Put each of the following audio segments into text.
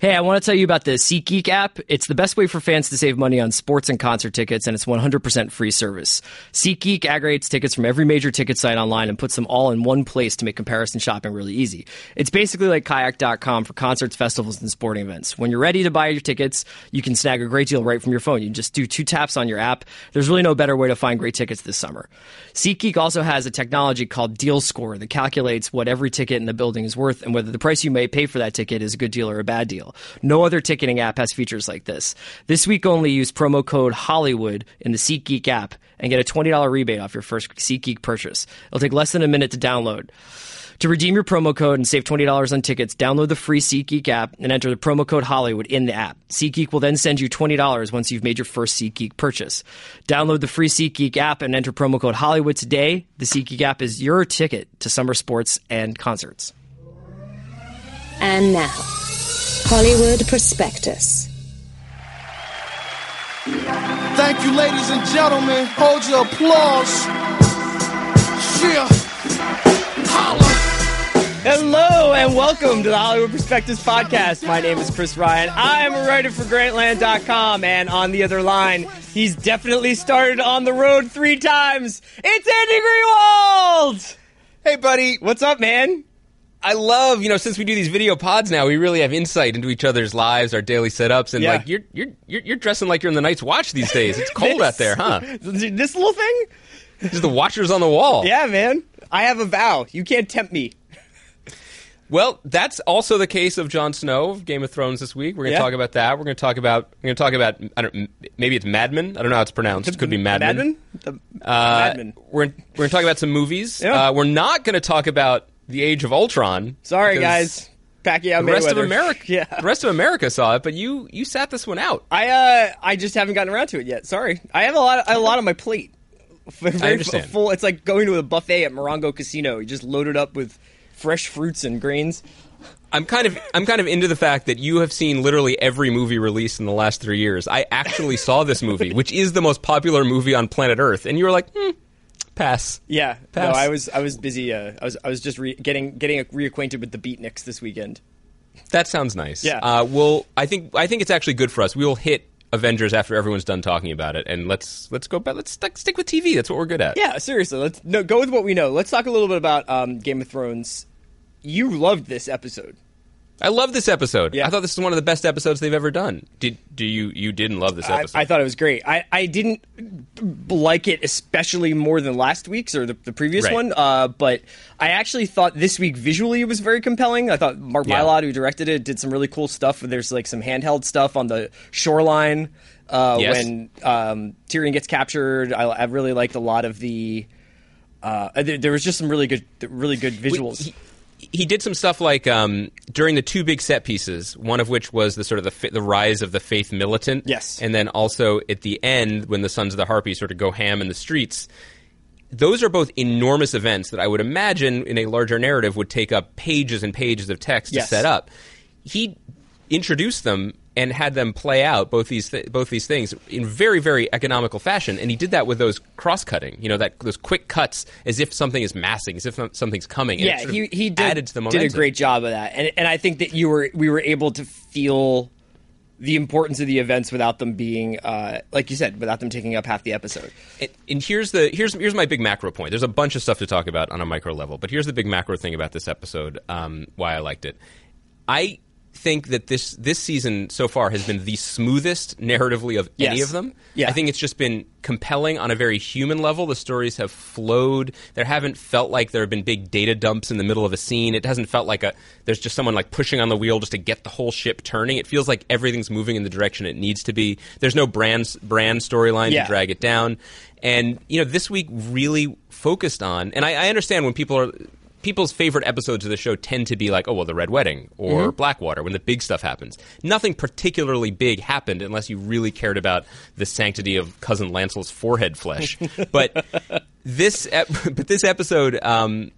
Hey, I want to tell you about the SeatGeek app. It's the best way for fans to save money on sports and concert tickets, and it's 100% free service. SeatGeek aggregates tickets from every major ticket site online and puts them all in one place to make comparison shopping really easy. It's basically like kayak.com for concerts, festivals, and sporting events. When you're ready to buy your tickets, you can snag a great deal right from your phone. You just do two taps on your app. There's really no better way to find great tickets this summer. SeatGeek also has a technology called Deal Score that calculates what every ticket in the building is worth and whether the price you may pay for that ticket is a good deal or a bad deal. No other ticketing app has features like this. This week only use promo code Hollywood in the SeatGeek app and get a $20 rebate off your first SeatGeek purchase. It'll take less than a minute to download. To redeem your promo code and save $20 on tickets, download the free SeatGeek app and enter the promo code Hollywood in the app. SeatGeek will then send you $20 once you've made your first SeatGeek purchase. Download the free SeatGeek app and enter promo code Hollywood today. The SeatGeek app is your ticket to summer sports and concerts. And now, Hollywood Prospectus. Thank you, ladies and gentlemen. Hold your applause. Yeah. Holla. Hello and welcome to the Hollywood Prospectus Podcast. My name is Chris Ryan. I am a writer for Grantland.com, and on the other line, he's definitely started on the road three times. It's Andy Greenwald! Hey, buddy. What's up, man? I love, you know, since we do these video pods now, we really have insight into each other's lives, our daily setups, and Yeah. like you're you're you're you're dressing like you're in the Night's Watch these days. It's cold out there, huh? This little thing? Just the watchers on the wall. Yeah, man. I have a vow. You can't tempt me. Well, that's also the case of Jon Snow of Game of Thrones this week. We're going to Yeah. talk about that. We're going to talk about we're going to talk about I don't maybe it's Madman. I don't know how it's pronounced. It could be Madman. Madman? Uh, Madman. We're we're going to talk about some movies. Yeah. Uh, we're not going to talk about the Age of Ultron. Sorry, guys. Pacquiao The rest of America, Yeah. the rest of America saw it, but you you sat this one out. I uh I just haven't gotten around to it yet. Sorry. I have a lot a lot on my plate. Very I understand. full. It's like going to a buffet at Morongo Casino. You just load it up with fresh fruits and grains. I'm kind of I'm kind of into the fact that you have seen literally every movie released in the last three years. I actually saw this movie, which is the most popular movie on planet Earth, and you were like, hmm, pass. Yeah. Pass. No, I was I was busy. Uh, I was I was just re- getting getting reacquainted with the beatniks this weekend. That sounds nice. Yeah. Uh, well, I think I think it's actually good for us. We will hit Avengers after everyone's done talking about it, and let's let's go back. Let's stick, stick with TV. That's what we're good at. Yeah. Seriously. Let's no, go with what we know. Let's talk a little bit about um, Game of Thrones. You loved this episode. I love this episode. Yeah. I thought this was one of the best episodes they've ever done. Did do you you didn't love this episode? I thought it was great. I, I didn't like it especially more than last week's or the, the previous Right. one, uh, but I actually thought this week visually it was very compelling. I thought Mark Yeah. Mylod, who directed it, did some really cool stuff. There's like some handheld stuff on the shoreline uh, Yes. when um, Tyrion gets captured. I, I really liked a lot of the. Uh, there, there was just some really good, really good visuals. He, he did some stuff like um, during the two big set pieces, one of which was the sort of the, the rise of the faith militant. Yes. and then also at the end when the Sons of the Harpy sort of go ham in the streets. Those are both enormous events that I would imagine in a larger narrative would take up pages and pages of text Yes. to set up. He introduced them and had them play out both these th- both these things in very very economical fashion and he did that with those cross cutting you know that those quick cuts as if something is massing as if something's coming yeah, he he did, added to the did a great job of that, and and I think that you were we were able to feel the importance of the events without them being, uh, like you said, without them taking up half the episode. And, and here's the here's here's my big macro point. There's a bunch of stuff to talk about on a micro level, but here's the big macro thing about this episode. Um, why I liked it. I think that this this season so far has been the smoothest narratively of any of them. Yeah. I think it's just been compelling on a very human level. The stories have flowed. There haven't felt like there have been big data dumps in the middle of a scene. It hasn't felt like a there's just someone like pushing on the wheel just to get the whole ship turning. It feels like everything's moving in the direction it needs to be. There's no Bran Bran storyline Yeah. to drag it down. And you know, this week really focused on, and I, I understand when people are people's favorite episodes of the show tend to be like, oh well, the Red Wedding or Mm-hmm. Blackwater when the big stuff happens. Nothing particularly big happened unless you really cared about the sanctity of cousin Lancel's forehead flesh. but this, ep- but this episode. Um,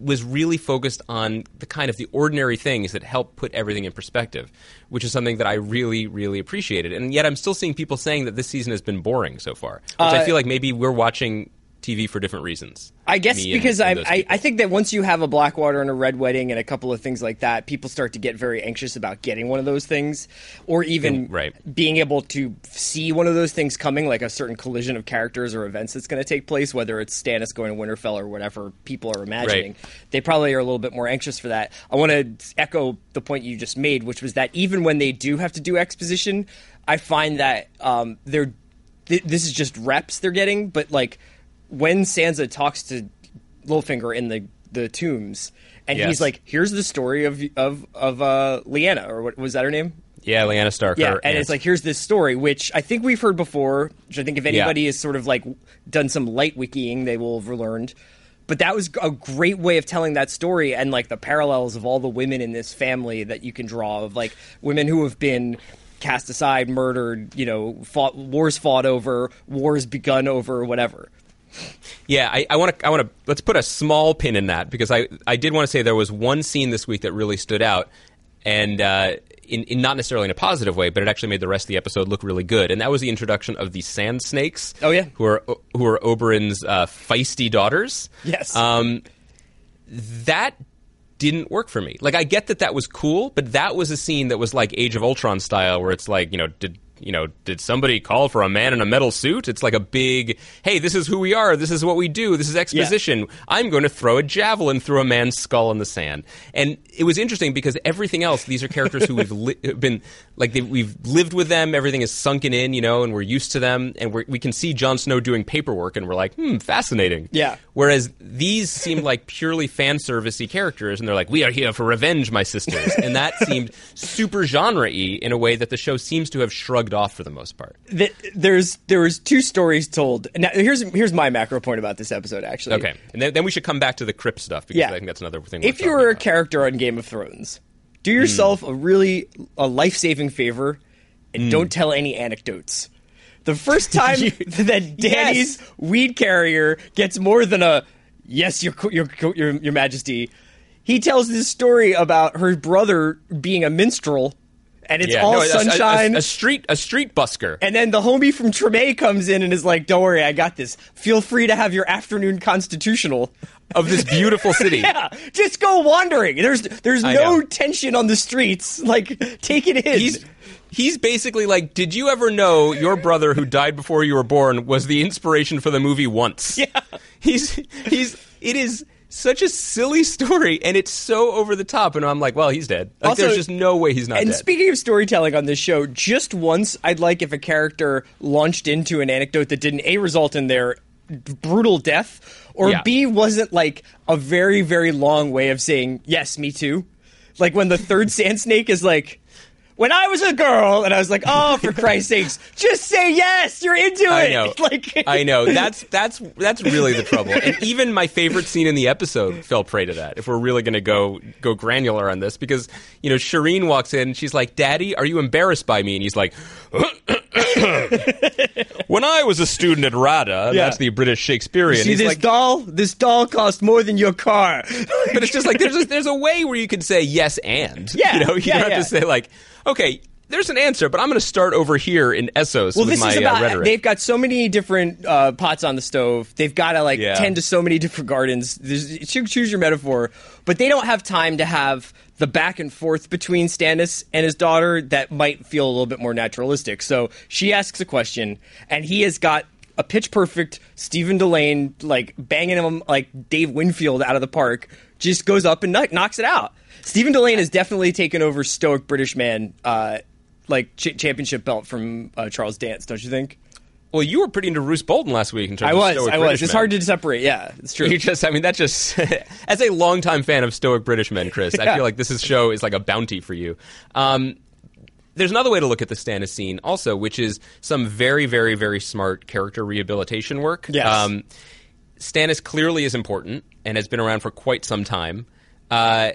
was really focused on the kind of the ordinary things that help put everything in perspective, which is something that I really, really appreciated. And yet, I'm still seeing people saying that this season has been boring so far, which I Uh, feel like maybe we're watching TV for different reasons. I guess Me because and I, I. I think that once you have a Blackwater and a Red Wedding and a couple of things like that, people start to get very anxious about getting one of those things, or even right. being able to see one of those things coming, like a certain collision of characters or events that's going to take place, whether it's Stannis going to Winterfell or whatever people are imagining. They probably are a little bit more anxious for that. I want to echo the point you just made, which was that even when they do have to do exposition, I find that um, they're th- this is just reps they're getting, but like when Sansa talks to Littlefinger in the the tombs, and Yes. he's like, "Here's the story of of of uh, Lyanna, or what was that her name?" Yeah, Lyanna Stark. Yeah, and aunt. it's like, "Here's this story," which I think we've heard before. Which I think if anybody has sort of like done some light wikiing, they will have learned. But that was a great way of telling that story, and like the parallels of all the women in this family that you can draw of like women who have been cast aside, murdered, you know, fought wars fought over, wars begun over, whatever. Yeah, I want to. I want to. Let's put a small pin in that because I I did want to say there was one scene this week that really stood out, and uh, in, in not necessarily in a positive way, but it actually made the rest of the episode look really good, and that was the introduction of the Sand Snakes. Oh, yeah. who are who are Oberyn's uh, feisty daughters. Yes. Um, that didn't work for me. Like I get that that was cool, but that was a scene that was like Age of Ultron style, where it's like you know did. You know, did somebody call for a man in a metal suit? It's like a big, hey, this is who we are. This is what we do. This is exposition. I'm going to throw a javelin through a man's skull in the sand. And it was interesting because everything else, these are characters who we've li- been like we've lived with them. Everything is sunken in, you know, and we're used to them. And we're, we can see Jon Snow doing paperwork, and we're like, hmm, fascinating. Yeah. Whereas these seemed like purely fan servicey characters, and they're like, "We are here for revenge, my sisters," and that seemed super genre-y in a way that the show seems to have shrugged off for the most part. Th- there's there was two stories told. Now here's here's my macro point about this episode. Actually, Okay, and then, then we should come back to the crypt stuff because Yeah. I think that's another thing. if you were a about. character on Game of Thrones, do yourself a really a life saving favor and hmm. don't tell any anecdotes. The first time that Danny's weed carrier gets more than a yes, your your your your Majesty, he tells this story about her brother being a minstrel, and it's Yeah, all no, a- a- a- sunshine. a, street a street busker. and then the homie from Treme comes in and is like, "Don't worry, I got this. Feel free to have your afternoon constitutional." of this beautiful city. Yeah, just go wandering. There's there's I no know. tension on the streets. Like take it in. He's he's basically like, did you ever know your brother who died before you were born was the inspiration for the movie Once? Yeah. He's he's it is such a silly story and it's so over the top and I'm like, well, he's dead. Like Also- there's just no way he's not and dead. speaking of storytelling on this show, just once I'd like if a character launched into an anecdote that didn't a result in their brutal death, or Yeah. b wasn't like a very very long way of saying yes, me too. Like when the third sand snake is like. When I was a girl, and I was like, "Oh, for Christ's sakes, just say yes! You're into it." I know. Like, I know. That's that's that's really the trouble. And even my favorite scene in the episode fell prey to that. If we're really going to go go granular on this, because you know Shireen walks in, and she's like, "Daddy, are you embarrassed by me?" And he's like, "When I was a student at RADA, Yeah. that's the British Shakespearean." See he's this like, doll? This doll cost more than your car. but it's just like there's a, there's a way where you can say yes and Yeah, you know you yeah, don't have to say like okay. There's an answer, but I'm going to start over here in Essos well, with this my is about uh, rhetoric. they've got so many different uh, pots on the stove. They've got to like Yeah. tend to so many different gardens. There's, choose your metaphor, but they don't have time to have the back and forth between Stannis and his daughter that might feel a little bit more naturalistic. So she asks a question, and he has got a pitch perfect Stephen Dillane like banging him like Dave Winfield out of the park. Just goes up and kno- knocks it out. Stephen Dillane has definitely taken over stoic British man. Uh, like ch- championship belt from uh, Charles Dance, don't you think? Well, you were pretty into Roose Bolton last week in terms I of was, stoic I was. British It's men. hard to separate. Yeah, it's true. You just, I mean, that just, as a longtime fan of stoic British men, Chris, I feel like this is show is like a bounty for you. Um, there's another way to look at the Stannis scene also, which is some very, very, very smart character rehabilitation work. Yes. Um, Stannis clearly is important and has been around for quite some time. Uh,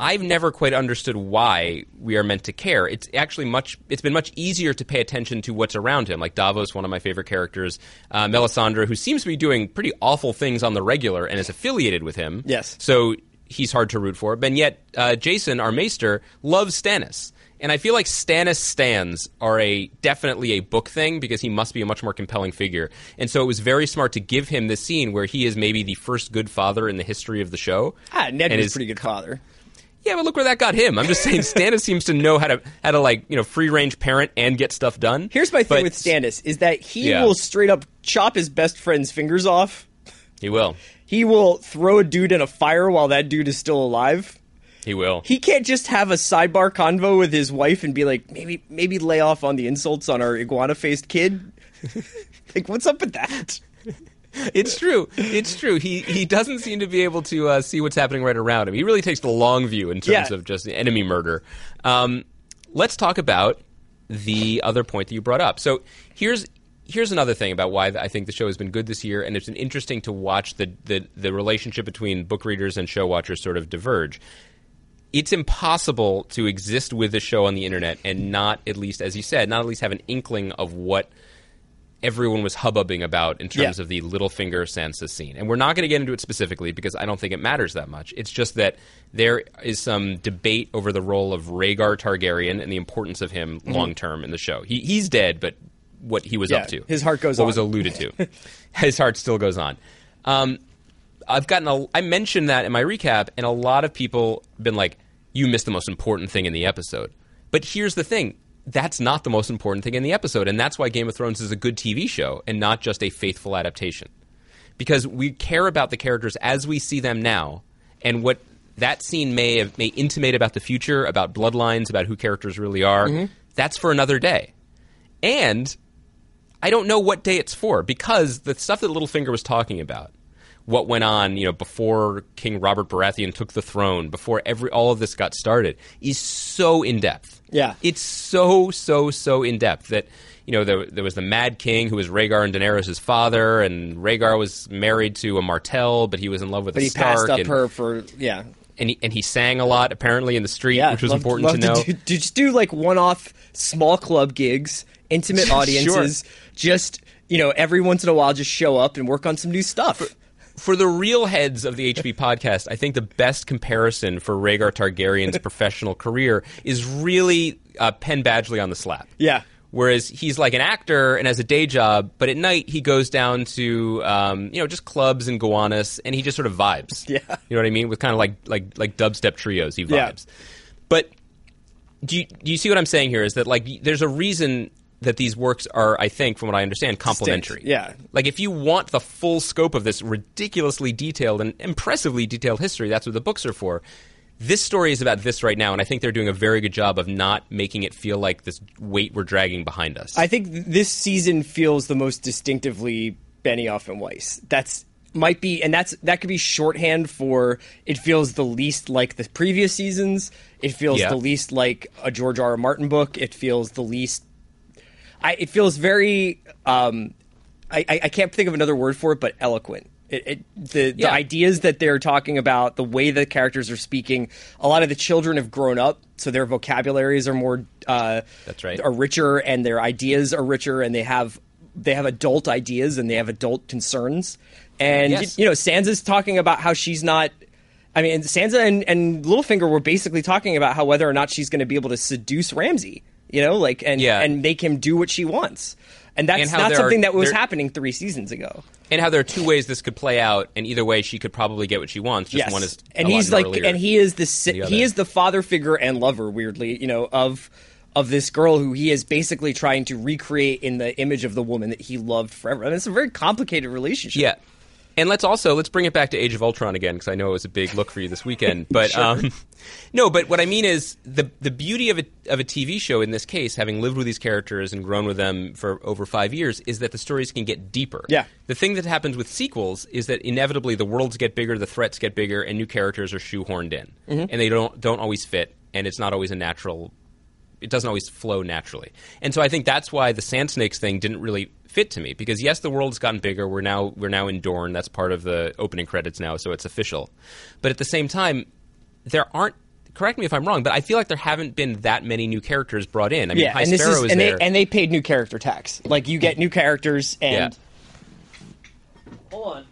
I've never quite understood why we are meant to care. It's actually much. It's been much easier to pay attention to what's around him, like Davos, one of my favorite characters, uh, Melisandre, who seems to be doing pretty awful things on the regular and is affiliated with him. Yes. So he's hard to root for. But yet, uh, Jason, our maester, loves Stannis. And I feel like Stannis stands are a definitely a book thing because he must be a much more compelling figure. And so it was very smart to give him this scene where he is maybe the first good father in the history of the show. Ah, Ned And was is- a pretty good father. Yeah, but look where that got him. I'm just saying Stannis seems to know how to how to like, you know, free range parent and get stuff done. Here's my thing But with Stannis is that he Yeah. will straight up chop his best friend's fingers off. He will. He will throw a dude in a fire while that dude is still alive. He will. He can't just have a sidebar convo with his wife and be like, maybe maybe lay off on the insults on our iguana faced kid. like, what's up with that? It's true. It's true. He he doesn't seem to be able to uh, see what's happening right around him. He really takes the long view in terms Yeah. of just enemy murder. Um, let's talk about the other point that you brought up. So here's here's another thing about why I think the show has been good this year, and it's been interesting to watch the the, the relationship between book readers and show watchers sort of diverge. It's impossible to exist with the show on the internet and not at least, as you said, not at least have an inkling of what everyone was hubbubbing about in terms Yeah. of the Littlefinger Sansa scene. And we're not going to get into it specifically because I don't think it matters that much. It's just that there is some debate over the role of Rhaegar Targaryen and the importance of him long term in the show. He, he's dead, but what he was Mm-hmm. Yeah, up to. his heart goes what on. was alluded to. his heart still goes on. Um, I've gotten a, I mentioned that in my recap, and a lot of people have been like, "You missed the most important thing in the episode." But here's the thing: that's not the most important thing in the episode, and that's why Game of Thrones is a good TV show and not just a faithful adaptation. Because we care about the characters as we see them now, and what that scene may have, may intimate about the future, about bloodlines, about who characters really are. Mm-hmm. That's for another day. And I don't know what day it's for because the stuff that Littlefinger was talking about, what went on, you know, before King Robert Baratheon took the throne, before every all of this got started, is so in depth. Yeah. it's so so so in depth that you know there, there was the Mad King who was Rhaegar and Daenerys' father, and Rhaegar was married to a Martell, but he was in love with But a he Stark, passed up and, her for yeah. and he and he sang a lot apparently in the street, Yeah, which was loved- important to know. do, do- just do like one-off small club gigs, intimate audiences, Sure. Just you know, every once in a while, just show up and work on some new stuff. for the real heads of the HB podcast, I think the best comparison for Rhaegar Targaryen's professional career is really uh, Penn Badgley on the slap. Yeah. Whereas he's like an actor and has a day job, but at night he goes down to um, you know just clubs and Gowanus, and he just sort of vibes. Yeah. you know what I mean? With kind of like like like dubstep trios, he Yeah. vibes. But do you, do you see what I'm saying here? Is that like there's a reason that these works are, I think, from what I understand, complementary. yeah. Like if you want the full scope of this ridiculously detailed and impressively detailed history, that's what the books are for. This story is about this right now, and I think they're doing a very good job of not making it feel like this weight we're dragging behind us. I think this season feels the most distinctively Benioff and Weiss. That's might be, and that's that could be shorthand for it feels the least like the previous seasons. It feels Yeah. the least like a George R. R. Martin book. It feels the least. I, it feels very. Um, I, I can't think of another word for it, but eloquent. It, it, the, the Yeah. ideas that they're talking about, the way the characters are speaking, a lot of the children have grown up, so their vocabularies are more uh, That's right. are richer, and their ideas are richer, and they have they have adult ideas and they have adult concerns. And Yes. you know, Sansa's talking about how she's not. I mean, Sansa and, and Littlefinger were basically talking about how whether or not she's going to be able to seduce Ramsay, you know, like and Yeah. and make him do what she wants. And that's And not there are- something that was there- happening three seasons ago. and how there are two ways this could play out, and either way she could probably get what she wants. Just yes, one is and he's like, and he is the he is the father figure and lover, weirdly, you know, of of this girl who he is basically trying to recreate in the image of the woman that he loved forever. And it's a very complicated relationship. Yeah. And let's also let's bring it back to Age of Ultron again because I know it was a big look for you this weekend. But um, no, but what I mean is the the beauty of a of a TV show in this case, having lived with these characters and grown with them for over five years, is that the stories can get deeper. Yeah. The thing that happens with sequels is that inevitably the worlds get bigger, the threats get bigger, and new characters are shoehorned in, Mm-hmm. and they don't don't always fit, and it's not always a natural it doesn't always flow naturally. And so I think that's why the Sand Snakes thing didn't really fit to me because yes, the world's gotten bigger. We're now we're now in Dorne. That's part of the opening credits now, so it's official. But at the same time, there aren't. Correct me if I'm wrong, but I feel like there haven't been that many new characters brought in. I mean, yeah, High and this Sparrow is is and there. they and they paid new character tax. Like you get new characters and. Yeah. Hold on.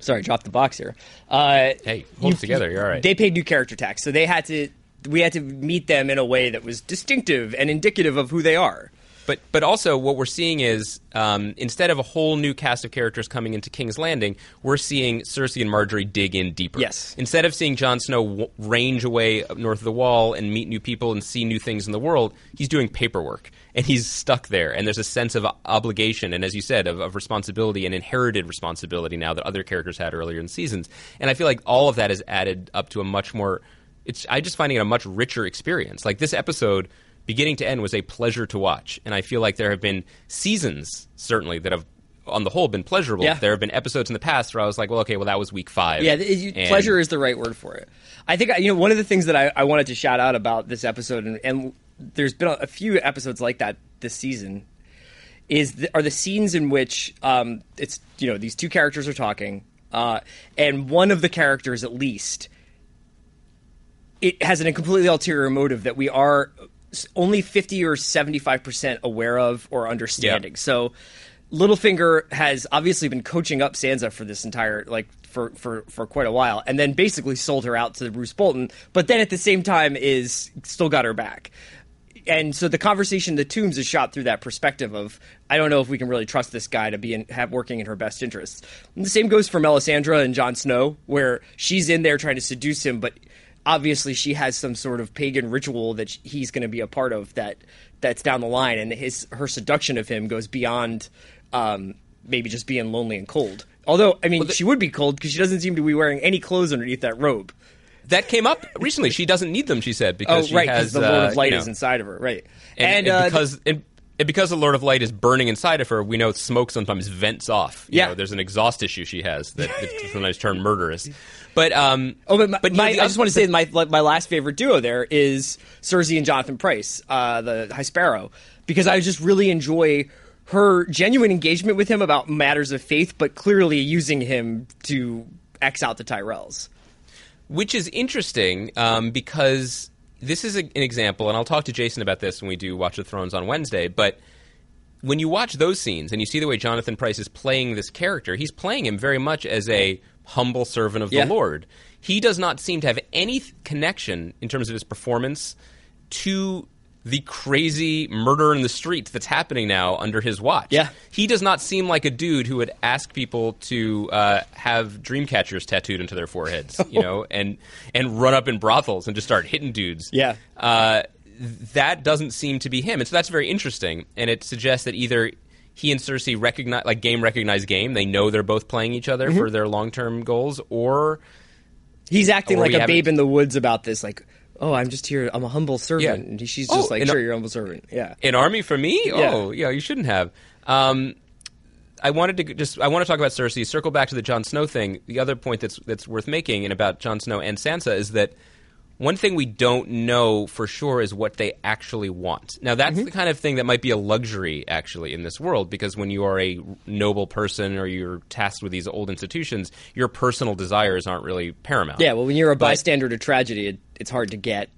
Sorry, drop the box here. Uh, Hey, hold it together. You're all right. They paid new character tax, so they had to. We had to meet them in a way that was distinctive and indicative of who they are. But but also what we're seeing is um, instead of a whole new cast of characters coming into King's Landing, we're seeing Cersei and Margaery dig in deeper. Yes. Instead of seeing Jon Snow w- range away up north of the Wall and meet new people and see new things in the world, he's doing paperwork and he's stuck there. And there's a sense of obligation and, as you said, of, of responsibility and inherited responsibility now that other characters had earlier in seasons. And I feel like all of that is added up to a much more. It's I just finding it a much richer experience. Like this episode beginning to end was a pleasure to watch. And I feel like there have been seasons, certainly, that have, on the whole, been pleasurable. Yeah. There have been episodes in the past where I was like, well, okay, well, that was week five. Yeah, you- And- pleasure is the right word for it. I think you know one of the things that I, I wanted to shout out about this episode, and, and there's been a, a few episodes like that this season, is the, are the scenes in which um, it's you know these two characters are talking, uh, and one of the characters at least it has a completely ulterior motive that we are only 50 or 75% aware of or understanding. So Littlefinger has obviously been coaching up Sansa for this entire like for, for, for quite a while and then basically sold her out to Roose Bolton, but then at the same time is still got her back. And so the conversation, the tombs is shot through that perspective of I don't know if we can really trust this guy to be in, have working in her best interests. And the same goes for Melisandre and Jon Snow, where she's in there trying to seduce him, but obviously she has some sort of pagan ritual that he's going to be a part of that that's down the line and his her seduction of him goes beyond um, maybe just being lonely and cold. Although i mean she would be cold because she doesn't seem to be wearing any clothes underneath that robe. That came up recently. She doesn't need them, she said, oh because she right has because the lord uh, of light you know, is inside of her right. And, and uh, because and, and because the Lord of Light is burning inside of her, we know smoke sometimes vents off. You Yeah. know, there's an exhaust issue she has that sometimes turn murderous. But um, Oh, but, my, but my, know, I just want to say my like, my last favorite duo there is Cersei and Jonathan Pryce, uh, the High Sparrow, because I just really enjoy her genuine engagement with him about matters of faith, but clearly using him to X out the Tyrells. which is interesting um, because this is a, an example, and I'll talk to Jason about this when we do Watch the Thrones on Wednesday. But when you watch those scenes and you see the way Jonathan Pryce is playing this character, he's playing him very much as a humble servant of Yeah. the Lord. He does not seem to have any th- connection in terms of his performance to the crazy murder in the streets that's happening now under his watch. Yeah. He does not seem like a dude who would ask people to uh, have dream catchers tattooed into their foreheads, you know, and and run up in brothels and just start hitting dudes. Yeah. Uh, that doesn't seem to be him, and so that's very interesting. And it suggests that either he and Cersei recognize, like game recognize game, they know they're both playing each other Mm-hmm. for their long term goals, or He's acting Or like a babe in the woods about this, like, oh, I'm just here, I'm a humble servant, Yeah. and she's Oh, just like, and- sure, you're a humble servant, yeah. an army for me? Oh, yeah, you shouldn't have. Um, I wanted to just I want to talk about Cersei. Circle back to the Jon Snow thing. The other point that's that's worth making and about Jon Snow and Sansa is that one thing we don't know for sure is what they actually want. Now that's Mm-hmm. the kind of thing that might be a luxury actually in this world because when you are a noble person or you're tasked with these old institutions, your personal desires aren't really paramount. Yeah, well, when you're a But- bystander to tragedy, it, it's hard to get.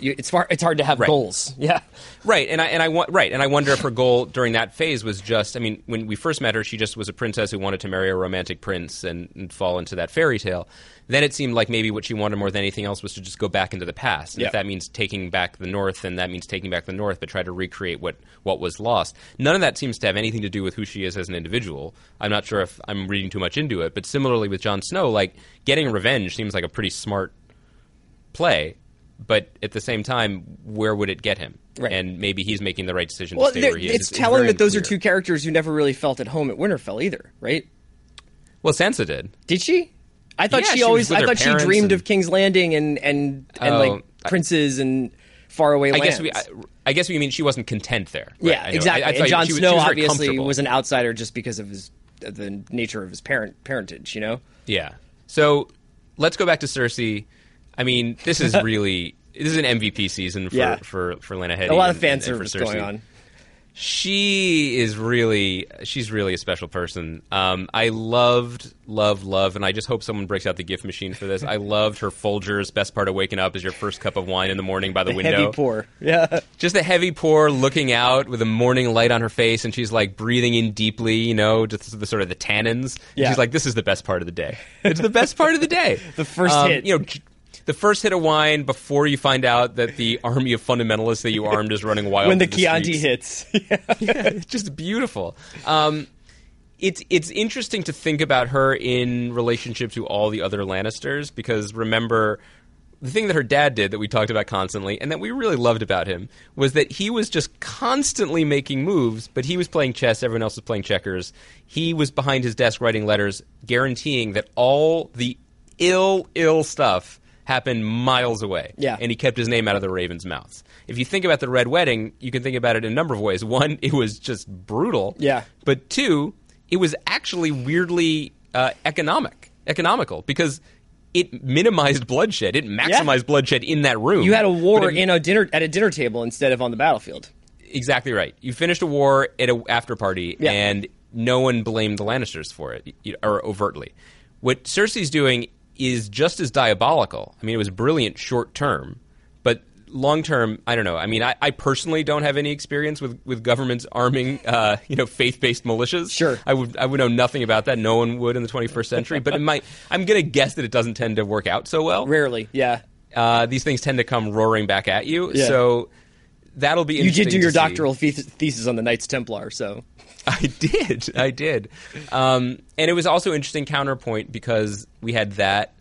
You, it's far, it's hard to have Right. goals. Yeah, Right, and I and I wa- right, and I wonder if her goal during that phase was just. I mean, when we first met her, she just was a princess who wanted to marry a romantic prince and, and fall into that fairy tale. Then it seemed like maybe what she wanted more than anything else was to just go back into the past. And if that means taking back the North, then that means taking back the North, but try to recreate what what was lost. None of that seems to have anything to do with who she is as an individual. I'm not sure if I'm reading too much into it, but similarly with Jon Snow, like getting revenge seems like a pretty smart play, but at the same time, where would it get him? Right. And maybe he's making the right decision well, to stay where he is. it's telling that those are two characters who never really felt at home at Winterfell either, right? Well, Sansa did. Did she? I thought Yeah, she she always. I thought she dreamed and- of King's Landing and and and Oh, like I- princes and faraway I lands. guess we. I, I guess we mean she wasn't content there. Right, yeah, I exactly. I, I and Jon she was- Snow she was obviously was an outsider just because of his the nature of his parent parentage. You know. Yeah. So let's go back to Cersei. I mean, this is really this is an MVP season for Yeah. for for Lena Headey. A lot of fan and- and service going on. She is really, she's really a special person. Um, I loved, loved, loved, and I just hope someone breaks out the gift machine for this. I loved her Folgers. Best part of waking up is your first cup of wine in the morning by the, window. Heavy pour. Yeah. Just a heavy pour, looking out with a morning light on her face, and she's like breathing in deeply, you know, just the sort of the tannins. Yeah. She's like, "This is the best part of the day. It's the best part of the day. The first Um, hit. you know." j- The first hit of wine before you find out that the army of fundamentalists that you armed is running wild. when the through Chianti streets hits. it's just beautiful. Um, it's it's interesting to think about her in relationship to all the other Lannisters because remember the thing that her dad did that we talked about constantly and that we really loved about him was that he was just constantly making moves, but he was playing chess, everyone else was playing checkers. He was behind his desk writing letters guaranteeing that all the ill ill stuff happened miles away. Yeah. And he kept his name out of the Ravens' mouths. If you think about the Red Wedding, you can think about it in a number of ways. One, it was just brutal. Yeah. But two, it was actually weirdly uh, economic, economical because it minimized bloodshed. It maximized bloodshed in that room. You had a war it- in a dinner at a dinner table instead of on the battlefield. exactly right. You finished a war at a after party, Yeah. and no one blamed the Lannisters for it, or overtly. What Cersei's doing is just as diabolical. I mean, it was brilliant short term, but long term, I don't know. I mean, I, I personally don't have any experience with, with governments arming, uh, you know, faith based militias. Sure. I would I would know nothing about that. No one would in the 21st century. But it might. I'm going to guess that it doesn't tend to work out so well. Rarely, yeah. Uh, these things tend to come roaring back at you. Yeah. So that'll be. You did do your doctoral thesis on the Knights Templar, so I did. I did. Um, and it was also interesting counterpoint because we had that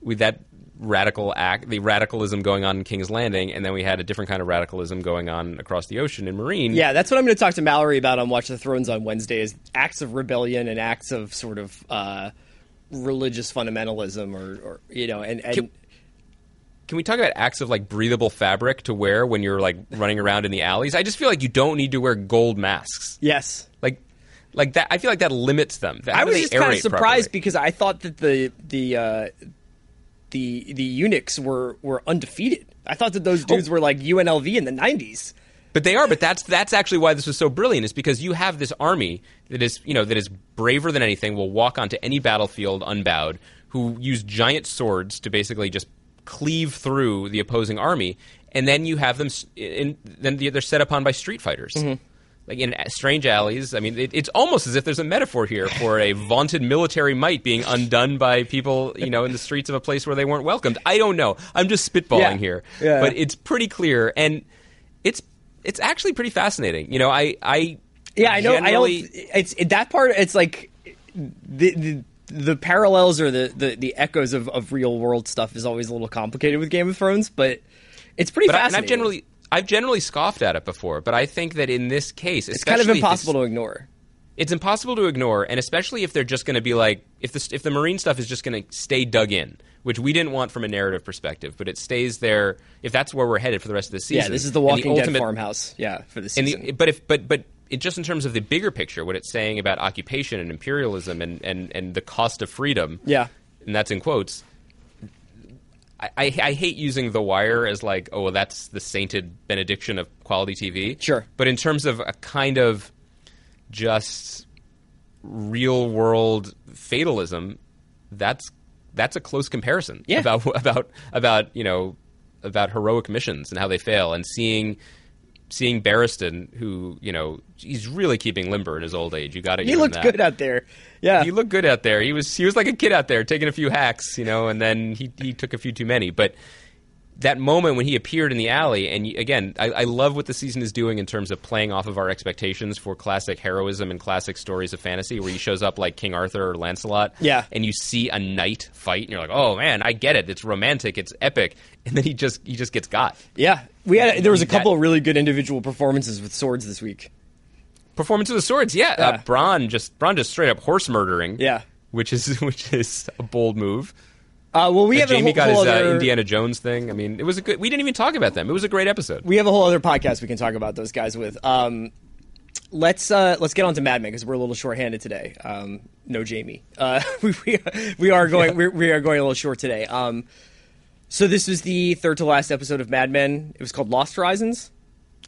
with that radical act, the radicalism going on in King's Landing, and then we had a different kind of radicalism going on across the ocean in Meereen. yeah, that's what I'm going to talk to Mallory about on Watch the Thrones on Wednesday. Is acts of rebellion and acts of sort of uh, religious fundamentalism, or, or you know, and, and Can- Can we talk about acts of like breathable fabric to wear when you're like running around in the alleys? I just feel like you don't need to wear gold masks. yes, Like, like that. I feel like that limits them. How I was just kind of surprised properly? because I thought that the the uh, the the eunuchs were were undefeated. I thought that those dudes were like UNLV in the '90s. But they are. But that's that's actually why this was so brilliant. Is because you have this army that is you know that is braver than anything. Will walk onto any battlefield unbowed. Who use giant swords to basically just cleave through the opposing army, and then you have them. In, then they're set upon by street fighters. Mm-hmm. Like in uh, strange alleys. I mean, it, it's almost as if there's a metaphor here for a vaunted military might being undone by people, you know, in the streets of a place where they weren't welcomed. I don't know. I'm just spitballing Yeah. here, Yeah. but it's pretty clear, and it's it's actually pretty fascinating. You know, I I Yeah, I know. I don't. It's it, that part. It's like the the, the parallels or the, the, the echoes of, of real world stuff is always a little complicated with Game of Thrones, but it's pretty but I, and fascinating. I've generally I've generally scoffed at it before, but I think that in this case, it's kind of impossible to ignore. it's impossible to ignore, and especially if they're just going to be like if the if the Meereen stuff is just going to stay dug in, which we didn't want from a narrative perspective, but it stays there. If that's where we're headed for the rest of the season, Yeah, this is the Walking Dead ultimate- farmhouse. Yeah, for the season. the, but if but but it, just in terms of the bigger picture, what it's saying about occupation and imperialism and, and, and the cost of freedom, Yeah. and that's in quotes. I, I, I hate using The Wire as like, oh, well, that's the sainted benediction of quality TV. Sure. but in terms of a kind of just real world fatalism, that's that's a close comparison Yeah. about about about you know about heroic missions and how they fail, and seeing seeing Barristan, who you know he's really keeping limber in his old age. You got to he looked good out there. Yeah, he looked good out there. He was he was like a kid out there taking a few hacks, you know, and then he he took a few too many. But that moment when he appeared in the alley, and again, I, I love what the season is doing in terms of playing off of our expectations for classic heroism and classic stories of fantasy, where he shows up like King Arthur or Lancelot, Yeah. and you see a knight fight, and you're like, oh man, I get it. It's romantic, it's epic, and then he just he just gets got. yeah. We had there was a couple of really good individual performances with swords this week. Performance of the swords, yeah. Yeah. Uh, Bronn just Bronn just straight up horse murdering, Yeah. which is which is a bold move. Uh, well, we And have Jamie a got whole, his whole uh, Indiana Jones thing. I mean, it was a good. We didn't even talk about them. It was a great episode. we have a whole other podcast we can talk about those guys with. Um, let's uh, let's get on to Mad Men because we're a little short-handed today. Um, no Jamie. Uh, we, we we are going we we are going a little short today. Um, so this was the third to last episode of Mad Men. It was called Lost Horizons.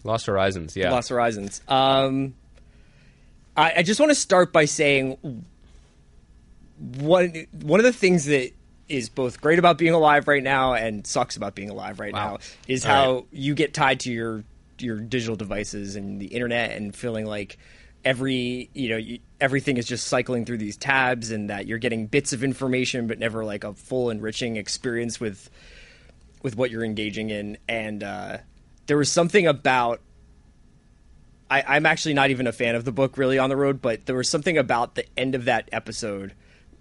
Lost Horizons, yeah. Lost Horizons. Um, I, I just want to start by saying one one of the things that is both great about being alive right now and sucks about being alive right Wow. now is All how right. you get tied to your your digital devices and the internet and feeling like every you know you, everything is just cycling through these tabs and that you're getting bits of information but never like a full enriching experience with with what you're engaging in and uh, there was something about I, I'm actually not even a fan of the book really on the road, but there was something about the end of that episode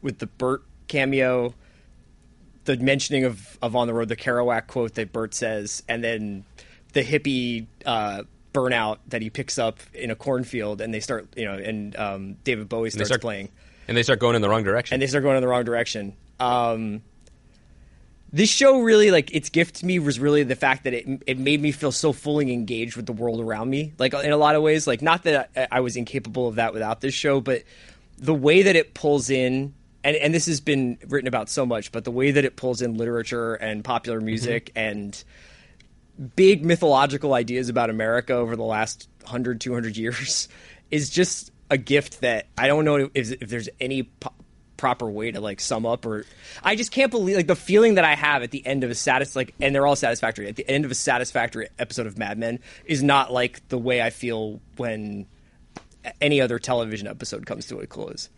with the Bert cameo, the mentioning of, of on the road, the Kerouac quote that Bert says, and then the hippie uh, burnout that he picks up in a cornfield, and they start, you know, and um, David Bowie starts start playing And they start going in the wrong direction. and they start going in the wrong direction. Um, this show really like its gift to me was really the fact that it it made me feel so fully engaged with the world around me. Like in a lot of ways, like not that I, I was incapable of that without this show, but the way that it pulls in. And, and this has been written about so much, but the way that it pulls in literature and popular mm-hmm. music and big mythological ideas about America over the last 100, 200 years is just a gift that I don't know if, if there's any po- proper way to like sum up or I just can't believe like the feeling that I have at the end of a satis like and they're all satisfactory at the end of a satisfactory episode of Mad Men is not like the way I feel when any other television episode comes to a close.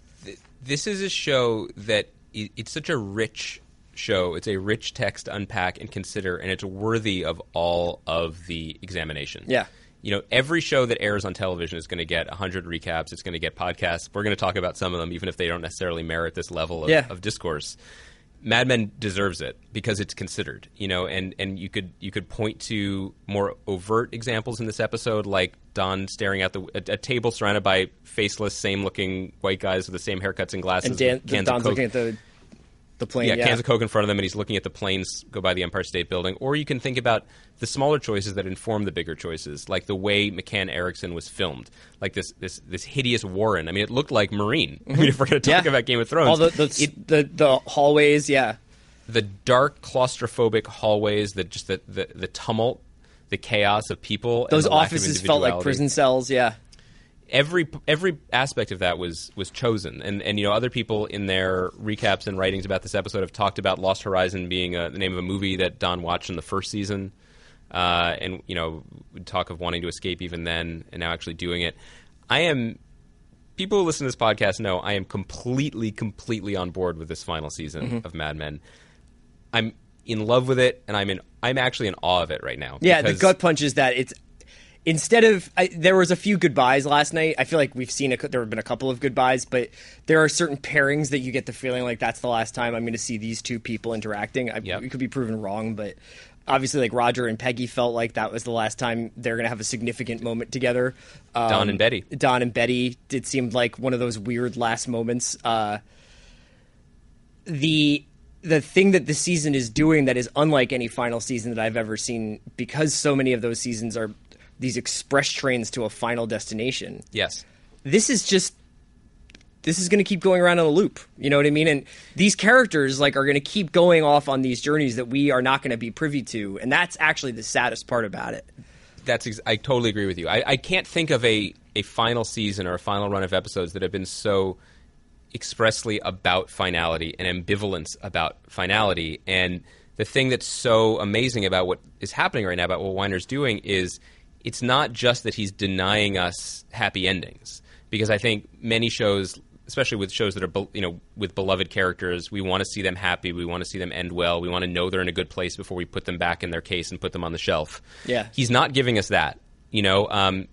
This is a show that it's such a rich show. It's a rich text to unpack and consider, and it's worthy of all of the examination. Yeah. You know, every show that airs on television is going to get 100 recaps. It's going to get podcasts. We're going to talk about some of them, even if they don't necessarily merit this level of, Yeah. of discourse. Mad Men deserves it because it's considered, you know, and, and you could you could point to more overt examples in this episode, like Don staring at the a, a table surrounded by faceless, same looking white guys with the same haircuts and glasses, And Dan, Don's looking at the the plane. yeah, Yeah, cans of Coke in front of them, and he's looking at the planes go by the Empire State Building. Or you can think about the smaller choices that inform the bigger choices, like the way McCann Erickson was filmed, like this this this hideous Warren. I mean, it looked like Meereen. I mean, if we're going to talk Yeah. about Game of Thrones, all the the, it- the the hallways. Yeah, the dark claustrophobic hallways, the just the, the, the tumult, the chaos of people. and those lack of offices felt like prison cells. Yeah. Every every aspect of that was was chosen, and and you know other people in their recaps and writings about this episode have talked about Lost Horizon being uh the name of a movie that Don watched in the first season, uh, and you know would talk of wanting to escape even then, and now actually doing it. I am people who listen to this podcast know I am completely, completely on board with this final season Mm-hmm. of Mad Men. I'm in love with it, and I'm in. I'm actually in awe of it right now. Yeah, the gut punch is that it's instead of I, there was a few goodbyes last night. I feel like we've seen a, there have been a couple of goodbyes, but there are certain pairings that you get the feeling like that's the last time I'm going to see these two people interacting. I, Yep. It could be proven wrong, but obviously, like Roger and Peggy felt like that was the last time they're going to have a significant moment together. Um, Don and Betty. Don and Betty. It seemed like one of those weird last moments. Uh, the the thing that the season is doing that is unlike any final season that I've ever seen because so many of those seasons are these express trains to a final destination. Yes. This is just this is going to keep going around in a loop. You know what I mean? And these characters like are going to keep going off on these journeys that we are not going to be privy to, and that's actually the saddest part about it. That's ex- I totally agree with you. I, I can't think of a, a final season or a final run of episodes that have been so expressly about finality and ambivalence about finality. And the thing that's so amazing about what is happening right now, about what Weiner's doing, is it's not just that he's denying us happy endings. Because I think many shows, especially with shows that are you know with beloved characters, we want to see them happy. We want to see them end well. We want to know they're in a good place before we put them back in their case and put them on the shelf. Yeah. he's not giving us that. You know, um,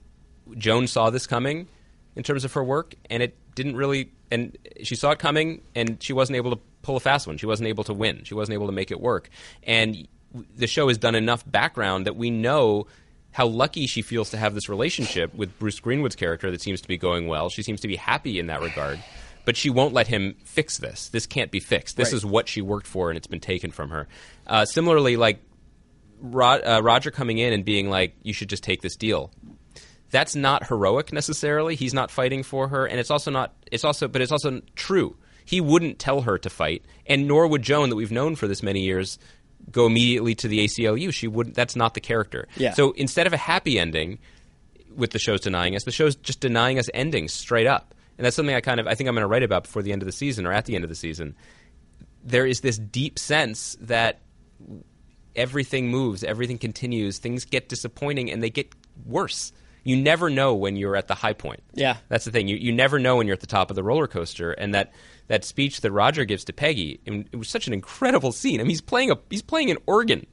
Joan saw this coming in terms of her work, and it didn't really. And she saw it coming, and she wasn't able to pull a fast one. She wasn't able to win. She wasn't able to make it work. And the show has done enough background that we know how lucky she feels to have this relationship with Bruce Greenwood's character that seems to be going well. She seems to be happy in that regard. But she won't let him fix this. This can't be fixed. This Right. is what she worked for, and it's been taken from her. Uh, similarly, like Rod, uh, Roger coming in and being like, "You should just take this deal." That's not heroic necessarily. He's not fighting for her, and it's also not. It's also, but it's also true. He wouldn't tell her to fight, and nor would Joan, that we've known for this many years, go immediately to the ACLU. She wouldn't. That's not the character. Yeah. So instead of a happy ending, with the show's denying us, the show's just denying us endings straight up, and that's something I kind of I think I'm going to write about before the end of the season or at the end of the season. There is this deep sense that everything moves, everything continues, things get disappointing, and they get worse. You never know when you're at the high point. Yeah. That's the thing. You, you never know when you're at the top of the roller coaster. And that, that speech that Roger gives to Peggy, it was such an incredible scene. I mean, he's playing a he's playing an organ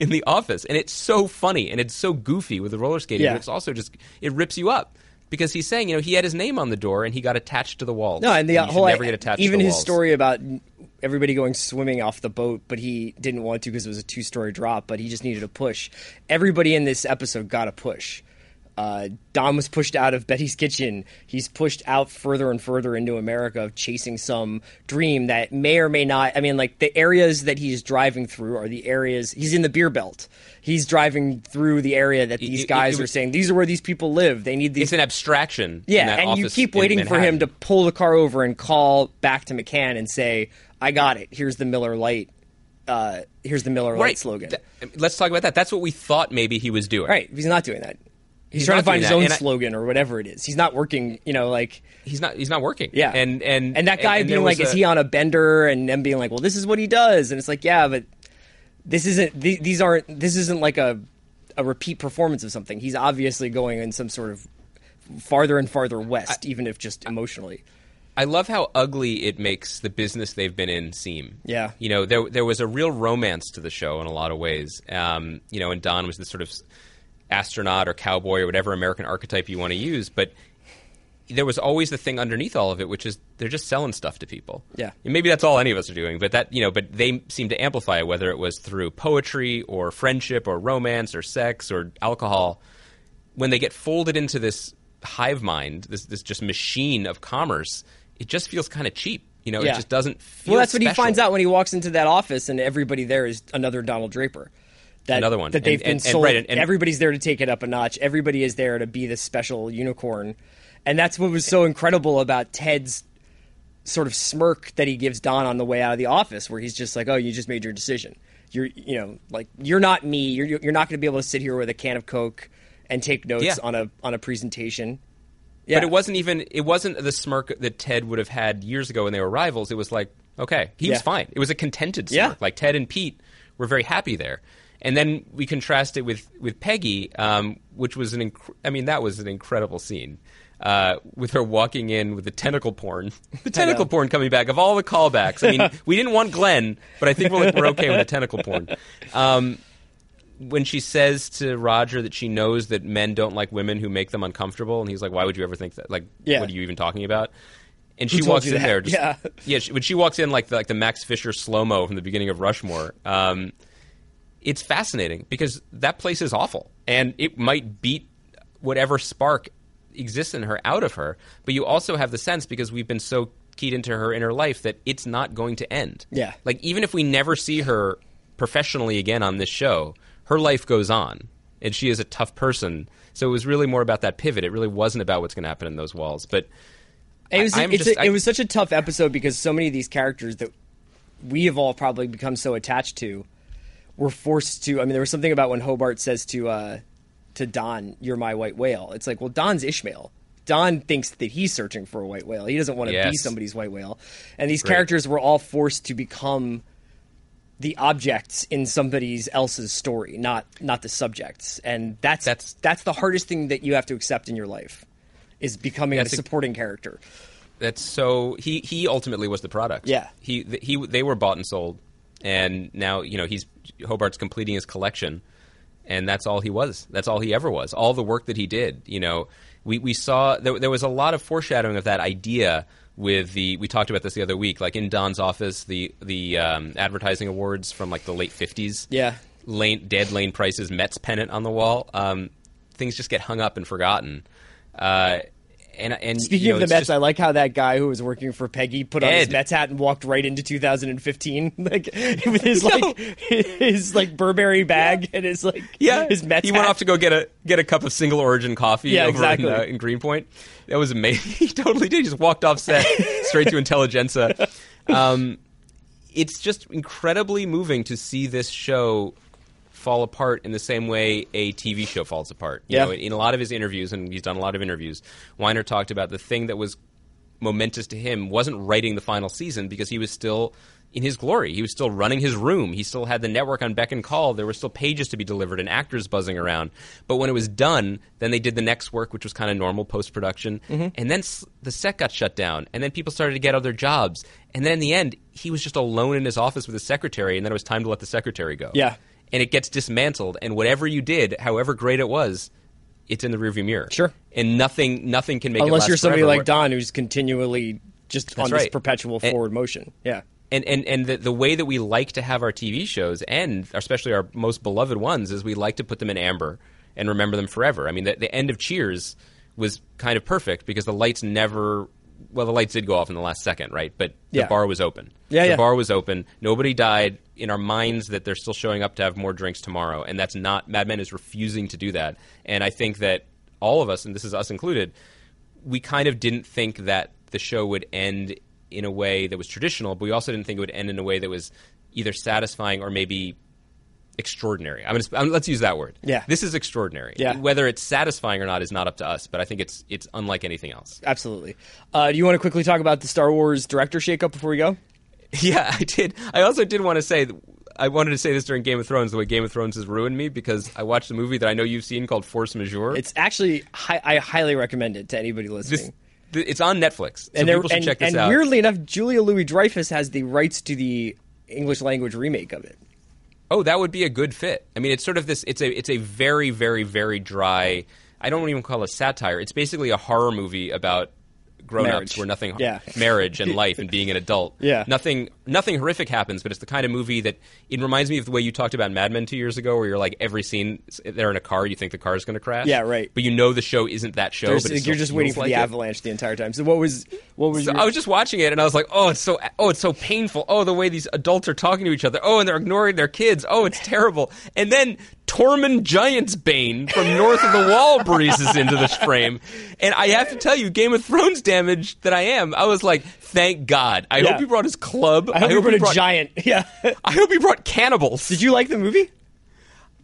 in the office, and it's so funny and it's so goofy with the roller skating. Yeah. But it's also just it rips you up because he's saying, you know, he had his name on the door and he got attached to the walls. No, and the should whole never get attached. even to the his walls. story about everybody going swimming off the boat, but he didn't want to because it was a two-story drop, but he just needed a push. Everybody in this episode got a push. Uh, Don was pushed out of Betty's kitchen. He's pushed out further and further into America, of chasing some dream that may or may not. I mean, like the areas that he's driving through are the areas he's in the beer belt. He's driving through the area that these it- guys it are was- saying these are where these people live. They need these It's an abstraction. yeah, and you keep waiting for him to pull the car over and call back to McCann and say, "I got it. Here's the Miller Lite. Uh, here's the Miller Lite right. slogan." Th- let's talk about that. That's what we thought maybe he was doing. right? He's not doing that. He's, He's trying to find his that, own and I- slogan or whatever it is. He's not working. You know, like He's not. He's not working. yeah, And and and that guy and being like, was "Is he on a bender?" And them being like, "Well, this is what he does." And it's like, yeah, but this isn't. th- These aren't. This isn't like a a repeat performance of something. He's obviously going in some sort of farther and farther west, even if just emotionally. I love how ugly it makes the business they've been in seem. Yeah. You know, there there was a real romance to the show in a lot of ways. Um, you know, and Don was this sort of astronaut or cowboy or whatever American archetype you want to use, but there was always the thing underneath all of it, which is they're just selling stuff to people. Yeah. And maybe that's all any of us are doing, but that you know, but they seem to amplify it, whether it was through poetry or friendship or romance or sex or alcohol. When they get folded into this hive mind, this this just machine of commerce, it just feels kind of cheap. You know, Yeah. it just doesn't feel. Well, that's what he finds out when he walks into that office, and everybody there is another Donald Draper. That, Another one. that they've And- been and- sold. right, and- and- everybody's there to take it up a notch. Everybody is there to be the special unicorn, and that's what was so incredible about Ted's sort of smirk that he gives Don on the way out of the office, where he's just like, "Oh, you just made your decision. You're, you know, like you're not me. You're you're not going to be able to sit here with a can of Coke and take notes Yeah. on a on a presentation." Yeah. But it wasn't even it wasn't the smirk that Ted would have had years ago when they were rivals. It was like, okay, he was fine. It was a contented smirk. Yeah. Like Ted and Pete were very happy there. And then we contrast it with with Peggy, um, which was an inc- I mean that was an incredible scene. Uh, with her walking in with the tentacle porn, the tentacle porn coming back of all the callbacks. I mean, we didn't want Glenn, but I think we're, we're okay with the tentacle porn. Um, when she says to Roger that she knows that men don't like women who make them uncomfortable, and he's like, "Why would you ever think that? Like, Yeah. what are you even talking about?" And she walks in that? there, just, Yeah. yeah. She, when she walks in like the, like the Max Fischer slow mo from the beginning of Rushmore, um, it's fascinating because that place is awful, and it might beat whatever spark exists in her out of her. But you also have the sense because we've been so keyed into her inner life that it's not going to end. Yeah. Like even if we never see her professionally again on this show, her life goes on, and she is a tough person. So it was really more about that pivot. It really wasn't about what's going to happen in those walls. But It was I- just- a, I- it was such a tough episode because so many of these characters that we have all probably become so attached to were forced to. I mean, there was something about when Hobart says to uh, to Don, "You're my white whale." It's like, well, Don's Ishmael. Don thinks that he's searching for a white whale. He doesn't want to be somebody's white whale. And these characters were all forced to become the objects in somebody's else's story, not not the subjects. And that's That's- that's the hardest thing that you have to accept in your life is becoming a That's a- supporting character. That's so he he ultimately was the product. Yeah. He he they were bought and sold, and now you know he's Hobart's completing his collection, and that's all he was. That's all he ever was. All the work that he did. You know, we we saw there, there was a lot of foreshadowing of that idea with the we talked about this the other week, like in Don's office, the the um, advertising awards from like the late fifties. Yeah. Lane dead Lane Pryce's Mets pennant on the wall. Um, things just get hung up and forgotten. Uh, and and Speaking you know, of the Mets, just- I like how that guy who was working for Peggy put on his Mets hat and walked right into 2015, like with his like his like Burberry bag and his like Yeah, his Mets. He went off to go get a get a cup of single origin coffee Yeah, over exactly. in, uh, in Greenpoint. That was amazing. he totally did. He just walked off set straight to Intelligentsia. Um, it's just incredibly moving to see this show fall apart in the same way a TV show falls apart. You Yeah. know, in a lot of his interviews, and he's done a lot of interviews, Weiner talked about the thing that was momentous to him wasn't writing the final season because he was still in his glory. He was still running his room. He still had the network on beck and call. There were still pages to be delivered and actors buzzing around. But when it was done, then they did the next work, which was kind of normal post production. Mm-hmm. And then the set got shut down. And then people started to get other jobs. And then in the end, he was just alone in his office with his secretary. And then it was time to let the secretary go. Yeah. And it gets dismantled. And whatever you did, however great it was, it's in the rearview mirror. Sure. And nothing, nothing can make it Unless you're somebody forever. like Don, who's continually just on That's this right. perpetual And- forward motion. Yeah. and and and the, the way that we like to have our TV shows and especially our most beloved ones is we like to put them in amber and remember them forever. I mean, the, the end of Cheers was kind of perfect because the lights never. Well, the lights did go off in the last second, right? But the Yeah. bar was open. Yeah, the yeah. bar was open. Nobody died. In our minds, that they're still showing up to have more drinks tomorrow, and that's not. Mad Men is refusing to do that, and I think that all of us, and this is us included, we kind of didn't think that the show would end in a way that was traditional, but we also didn't think it would end in a way that was either satisfying or maybe extraordinary. I mean, gonna, I'm, let's use that word. Yeah. this is extraordinary. Yeah. whether it's satisfying or not is not up to us, but I think it's it's unlike anything else. Absolutely. Uh, do you want to quickly talk about the Star Wars director shakeup before we go? Yeah, I did. I also did want to say. I wanted to say this during Game of Thrones, the way Game of Thrones has ruined me because I watched a movie that I know you've seen called Force Majeure. It's actually, hi- I highly recommend it to anybody this, listening. th- it's on Netflix, so and there- people should and, check this and out. weirdly enough, Julia Louis Dreyfus has the rights to the English language remake of it. Oh, that would be a good fit. I mean, it's sort of this. It's a it's a very very very dry. I don't even call it satire. It's basically a horror movie about grown-ups where nothing Yeah. marriage and life and being an adult. Yeah. Nothing nothing horrific happens, but it's the kind of movie that it reminds me of the way you talked about Mad Men 2 years ago where you're like every scene they're in a car, you think the car is going to crash. Yeah, right. But you know the show isn't that show, There's- but you're just waiting for like the it. avalanche the entire time. So what was what was So your, I was just watching it and I was like, oh, it's so oh, it's so painful. Oh, the way these adults are talking to each other. Oh, and they're ignoring their kids. Oh, it's terrible. And then Tormund Giantsbane from North of the Wall breezes into this frame, and I have to tell you, Game of Thrones damage that I am. I was like, thank God. I Yeah. hope he brought his club. I hope you he brought a brought- giant. Yeah. I hope he brought cannibals. Did you like the movie?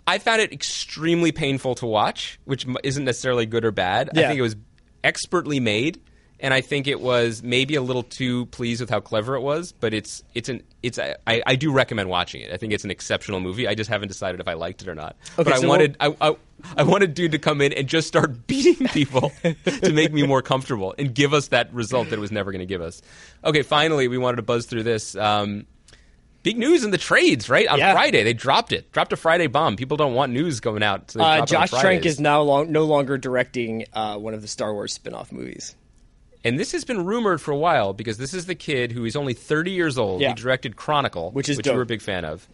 I found it extremely painful to watch, which isn't necessarily good or bad. I think it was expertly made, and I think it was maybe a little too pleased with how clever it was. But it's it's an it's I, I do recommend watching it. I think it's an exceptional movie. I just haven't decided if I liked it or not. but I so wanted I, I I wanted dude to come in and just start beating people to make me more comfortable and give us that result that it was never going to give us. Okay, finally we wanted to buzz through this. Um, Big news in the trades, right? On Yeah. Friday, they dropped it. Dropped a Friday bomb. People don't want news going out. So Uh, drop it on Josh Trank is now long, no longer directing uh, one of the Star Wars spin-off movies. And this has been rumored for a while because this is the kid who is only 30 years old. Yeah. He directed Chronicle, Which is which dope. were a big fan of.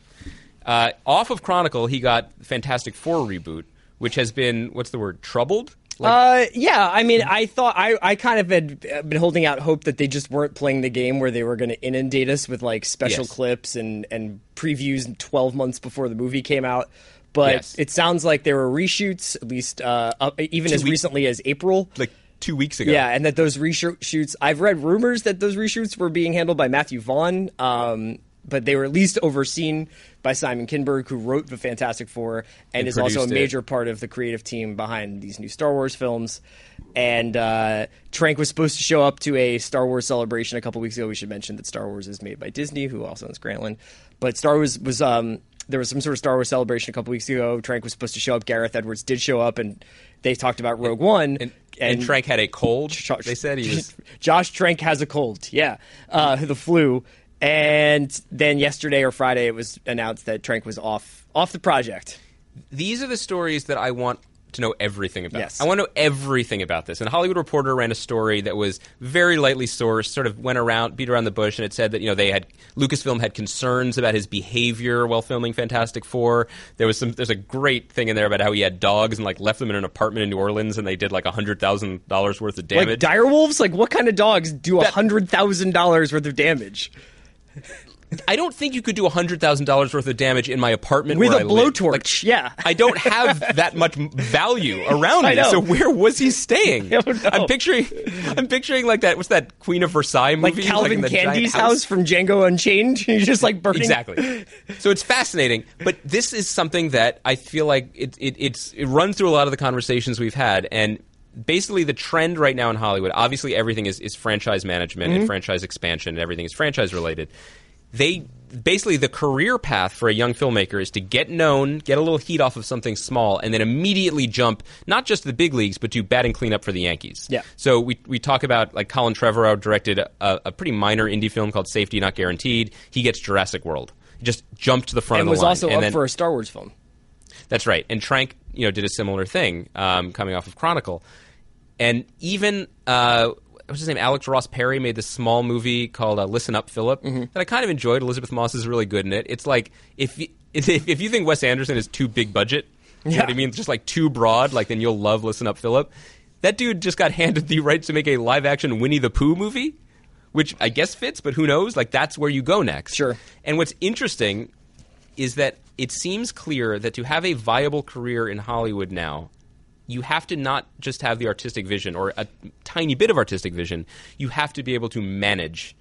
Uh, off of Chronicle, he got Fantastic Four reboot, which has been what's the word? Troubled. Like, Uh, yeah, I mean, I thought I, I kind of had uh, been holding out hope that they just weren't playing the game where they were going to inundate us with like special Yes. clips and and previews 12 months before the movie came out. But Yes. it sounds like there were reshoots, at least uh, even as weeks- recently as April. like two weeks ago. Yeah, and that those reshoots, I've read rumors that those reshoots were being handled by Matthew Vaughn, um, but they were at least overseen by Simon Kinberg, who wrote the Fantastic Four and, And is also a produced it. major part of the creative team behind these new Star Wars films. And uh, Trank was supposed to show up to a Star Wars celebration a couple weeks ago. We should mention that Star Wars is made by Disney, who also owns Grantland. But Star Wars was. Um, there was some sort of Star Wars celebration a couple weeks ago. Trank was supposed to show up. Gareth Edwards did show up, and they talked about Rogue One. And, and, Trank had a cold. Josh- they said he was. Josh Trank has a cold. Yeah, uh, the flu. And then yesterday or Friday, it was announced that Trank was off off the project. these are the stories that I want to know everything about. Yes. I want to know everything about this. And Hollywood Reporter ran a story that was very lightly sourced, sort of went around, beat around the bush, and it said that you know they had Lucasfilm had concerns about his behavior while filming Fantastic Four. There was some. There's a great thing in there about how he had dogs and like left them in an apartment in New Orleans, and they did like hundred thousand dollars worth of damage. Like dire wolves, like what kind of dogs do hundred thousand dollars worth of damage? I don't think you could do hundred thousand dollars worth of damage in my apartment With a blowtorch, Like, yeah. I don't have that much value around me. So where was he staying? I don't know. I'm picturing, I'm picturing like that. What's that Queen of Versailles movie? Like? Calvin giant Candie's house. from Django Unchained. He's just like burning. Exactly. So it's fascinating, but this is something that I feel like it, it it's it runs through a lot of the conversations we've had, and basically the trend right now in Hollywood. Obviously, everything is, is franchise management Mm-hmm. and franchise expansion, and everything is franchise related. They basically the career path for a young filmmaker is to get known, get a little heat off of something small, and then immediately jump not just to the big leagues, but do batting cleanup for the Yankees. Yeah. So we we talk about like Colin Trevorrow directed a, a pretty minor indie film called Safety Not Guaranteed. He gets Jurassic World. He just jumped to the front And of was the line. also and up then, for a Star Wars film. That's right. And Trank, you know, did a similar thing um, coming off of Chronicle. And even uh, what's his name? Alex Ross Perry made this small movie called uh, Listen Up, Philip Mm-hmm. that I kind of enjoyed. Elisabeth Moss is really good in it. It's like if y- if, if you think Wes Anderson is too big budget, you know Yeah. what I mean? Just like too broad, like then you'll love Listen Up, Philip. That dude just got handed the rights to make a live action Winnie the Pooh movie, which I guess fits, but who knows? Like that's where you go next. Sure. And what's interesting is that it seems clear that to have a viable career in Hollywood now, you have to not just have the artistic vision or a tiny bit of artistic vision. You have to be able to manage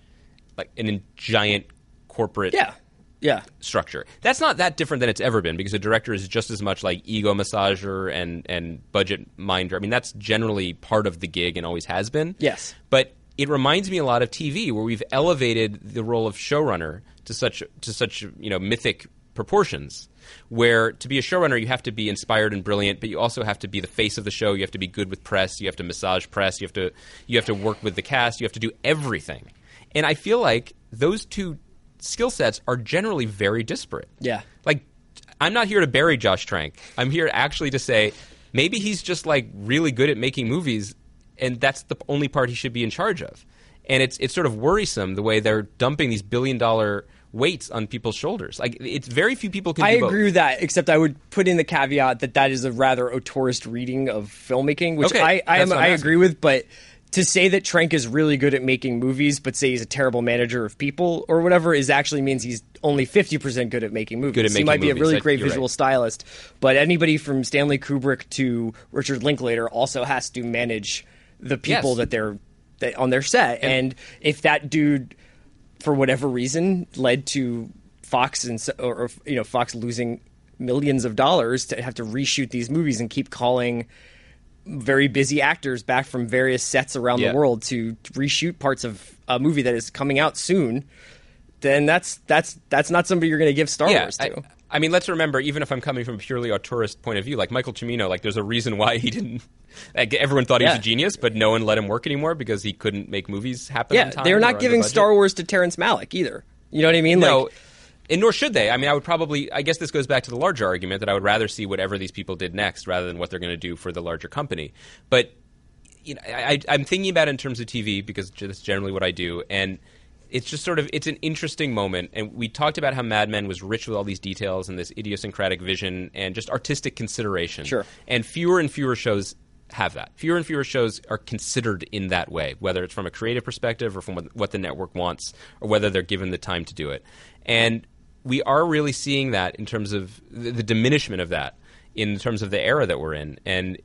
like an in giant corporate Yeah. Yeah. structure. That's not that different than it's ever been because a director is just as much like ego massager and and budget minder. I mean, that's generally part of the gig and always has been. Yes. But it reminds me a lot of TV where we've elevated the role of showrunner to such to such you know mythic proportions where to be a showrunner you have to be inspired and brilliant but you also have to be the face of the show. You have to be good with press. You have to massage press. You have to you have to work with the cast. You have to do everything. And i feel like those two skill sets are generally very disparate. Yeah. like i'm not here to bury josh trank. I'm here actually to say maybe he's just like really good at making movies and that's the only part he should be in charge of. And it's it's sort of worrisome the way they're dumping these billion dollar weights on people's shoulders like it's very few people can I do both. agree with that, except I would put in the caveat that that is a rather auteurist reading of filmmaking, which Okay, I I, am, I agree with. But to say that Trank is really good at making movies, but say he's a terrible manager of people or whatever, is actually means he's only fifty percent good at making movies. Good at he making might be a really great visual right. stylist, but anybody from Stanley Kubrick to Richard Linklater also has to manage the people Yes. that they're that, on their set, and if that dude for whatever reason led to Fox and or, or you know Fox losing millions of dollars to have to reshoot these movies and keep calling very busy actors back from various sets around Yeah. the world to reshoot parts of a movie that is coming out soon then that's that's that's not somebody you're going to give Star yeah, Wars I, to. I mean, let's remember, even if I'm coming from a purely auteurist point of view, like Michael Cimino, like there's a reason why he didn't. Like, everyone thought he was Yeah. a genius, but no one let him work anymore because he couldn't make movies happen. yeah, they're not giving. Star Wars to Terrence Malick either. You know what I mean? No, Like, and nor should they. I mean, I would probably. I guess this goes back to the larger argument that I would rather see whatever these people did next rather than what they're going to do for the larger company. But you know, I, I'm thinking about it in terms of TV because that's generally what I do, and it's just sort of it's an interesting moment. And we talked about how Mad Men was rich with all these details and this idiosyncratic vision and just artistic consideration. Sure. And fewer and fewer shows have that. Fewer and fewer shows are considered in that way, whether it's from a creative perspective or from what, the network wants, or whether they're given the time to do it. And we are really seeing that in terms of the, diminishment of that in terms of the era that we're in. And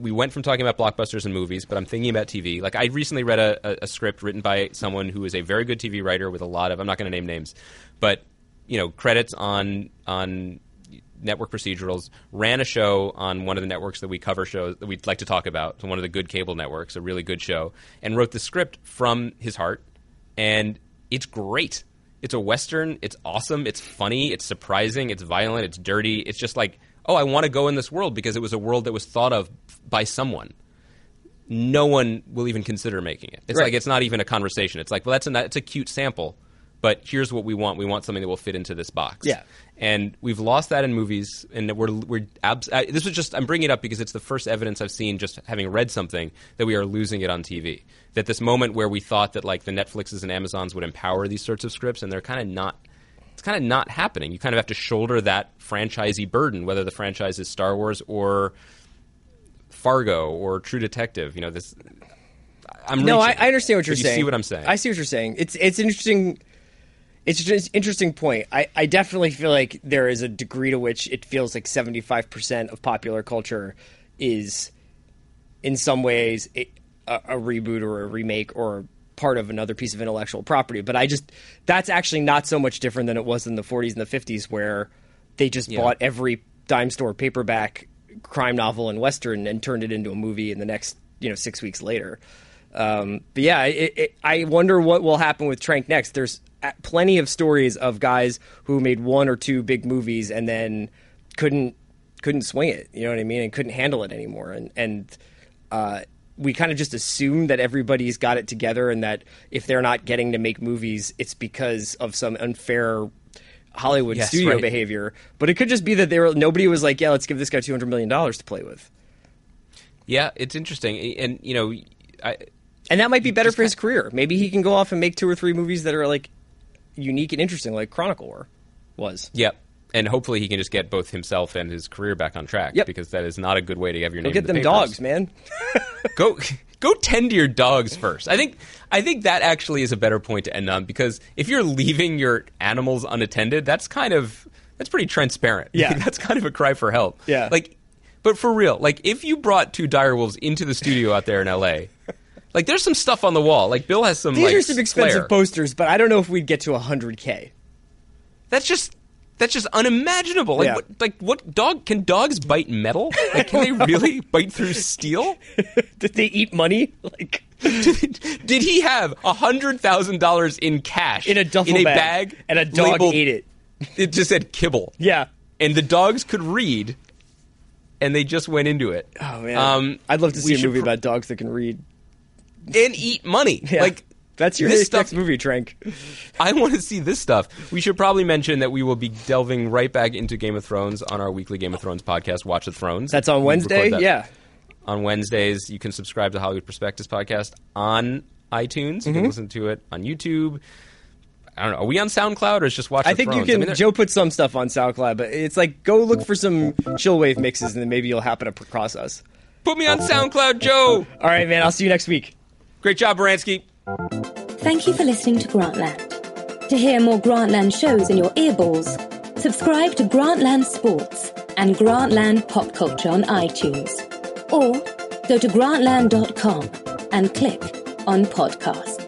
we went from talking about blockbusters and movies, but I'm thinking about TV. Like I recently read a, a script written by someone who is a very good TV writer with a lot of I'm not going to name names, but you know credits on on network procedurals. Ran a show on one of the networks that we cover shows that we'd like to talk about. So one of the good cable networks, a really good show, and wrote the script from his heart, and it's great. It's a western. It's awesome. It's funny. It's surprising. It's violent. It's dirty. It's just like, oh, I want to go in this world because it was a world that was thought of by someone. No one will even consider making it. It's Right. like it's not even a conversation. It's like, well, that's a that's a cute sample, but here's what we want. We want something that will fit into this box. Yeah. And we've lost that in movies, and we're we're abs- I, this was just I'm bringing it up because it's the first evidence I've seen just having read something that we are losing it on TV. That this moment where we thought that like the Netflixes and Amazons would empower these sorts of scripts, and they're kind of not. It's kind of not happening. You kind of have to shoulder that franchisee burden, whether the franchise is Star Wars or Fargo or True Detective. You know this. I'm no, I. I understand what you're But saying. You see what I'm saying? I see what you're saying. It's it's interesting. It's just an interesting point. I, I definitely feel like there is a degree to which it feels like 75% of popular culture is, in some ways, a, a reboot or a remake or part of another piece of intellectual property. But I just, that's actually not so much different than it was in the 40s and the 50s where they just Yeah. bought every dime store paperback crime novel and western and turned it into a movie in the next, you know, six weeks later. Um, but yeah, it, it, I wonder what will happen with Trank next. There's plenty of stories of guys who made one or two big movies and then couldn't couldn't swing it. You know what I mean? And couldn't handle it anymore. And and uh, we kind of just assume that everybody's got it together, and that if they're not getting to make movies, it's because of some unfair. Hollywood Yes, studio right. behavior, but it could just be that they were nobody was like, yeah, let's give this guy two hundred million dollars to play with, Yeah, it's interesting, and you know, I and that might be better for his career. Maybe he can go off and make two or three movies that are like unique and interesting, like Chronicle War was. Yep. And hopefully he can just get both himself and his career back on track. Yep. Because that is not a good way to have your Go name. get in the them dogs, man. Go go tend to your dogs first. I think I think that actually is a better point to end on because if you're leaving your animals unattended, that's kind of that's pretty transparent. Yeah. that's kind of a cry for help. Yeah. Like but for real, like if you brought two direwolves into the studio out there in LA, like there's some stuff on the wall. Like Bill has some These like are some expensive flair. posters, but I don't know if we'd get to hundred k. That's just that's just unimaginable. Like Yeah. what like what dog can dogs bite metal? Like can they really bite through steel? Did they eat money? Like Did he have a hundred thousand dollars in cash in a duffel in a bag, bag, and a dog labeled- ate it. It just said kibble. Yeah. and the dogs could read, and they just went into it. Oh man. Um, I'd love to see a movie pr- about dogs that can read. And eat money. Yeah. Like that's your this next stuff. movie, Trank. I want to see this stuff. We should probably mention that we will be delving right back into Game of Thrones on our weekly Game of Thrones podcast, Watch the Thrones. That's on Wednesday. that Yeah. on Wednesdays. You can subscribe to Hollywood Prospectus podcast on iTunes. You Mm-hmm. can listen to it on YouTube. I don't know. Are we on SoundCloud or is just Watch I think you Thrones? can. mean, Joe put some stuff on SoundCloud, but it's like go look for some chillwave mixes, and then maybe you'll happen across us. Put me on SoundCloud, Joe. All right, man. I'll see you next week. Great job, Baranski. Thank you for listening to Grantland. To hear more Grantland shows in your earballs, subscribe to Grantland Sports and Grantland Pop Culture on iTunes. Or go to grantland.com and click on podcast.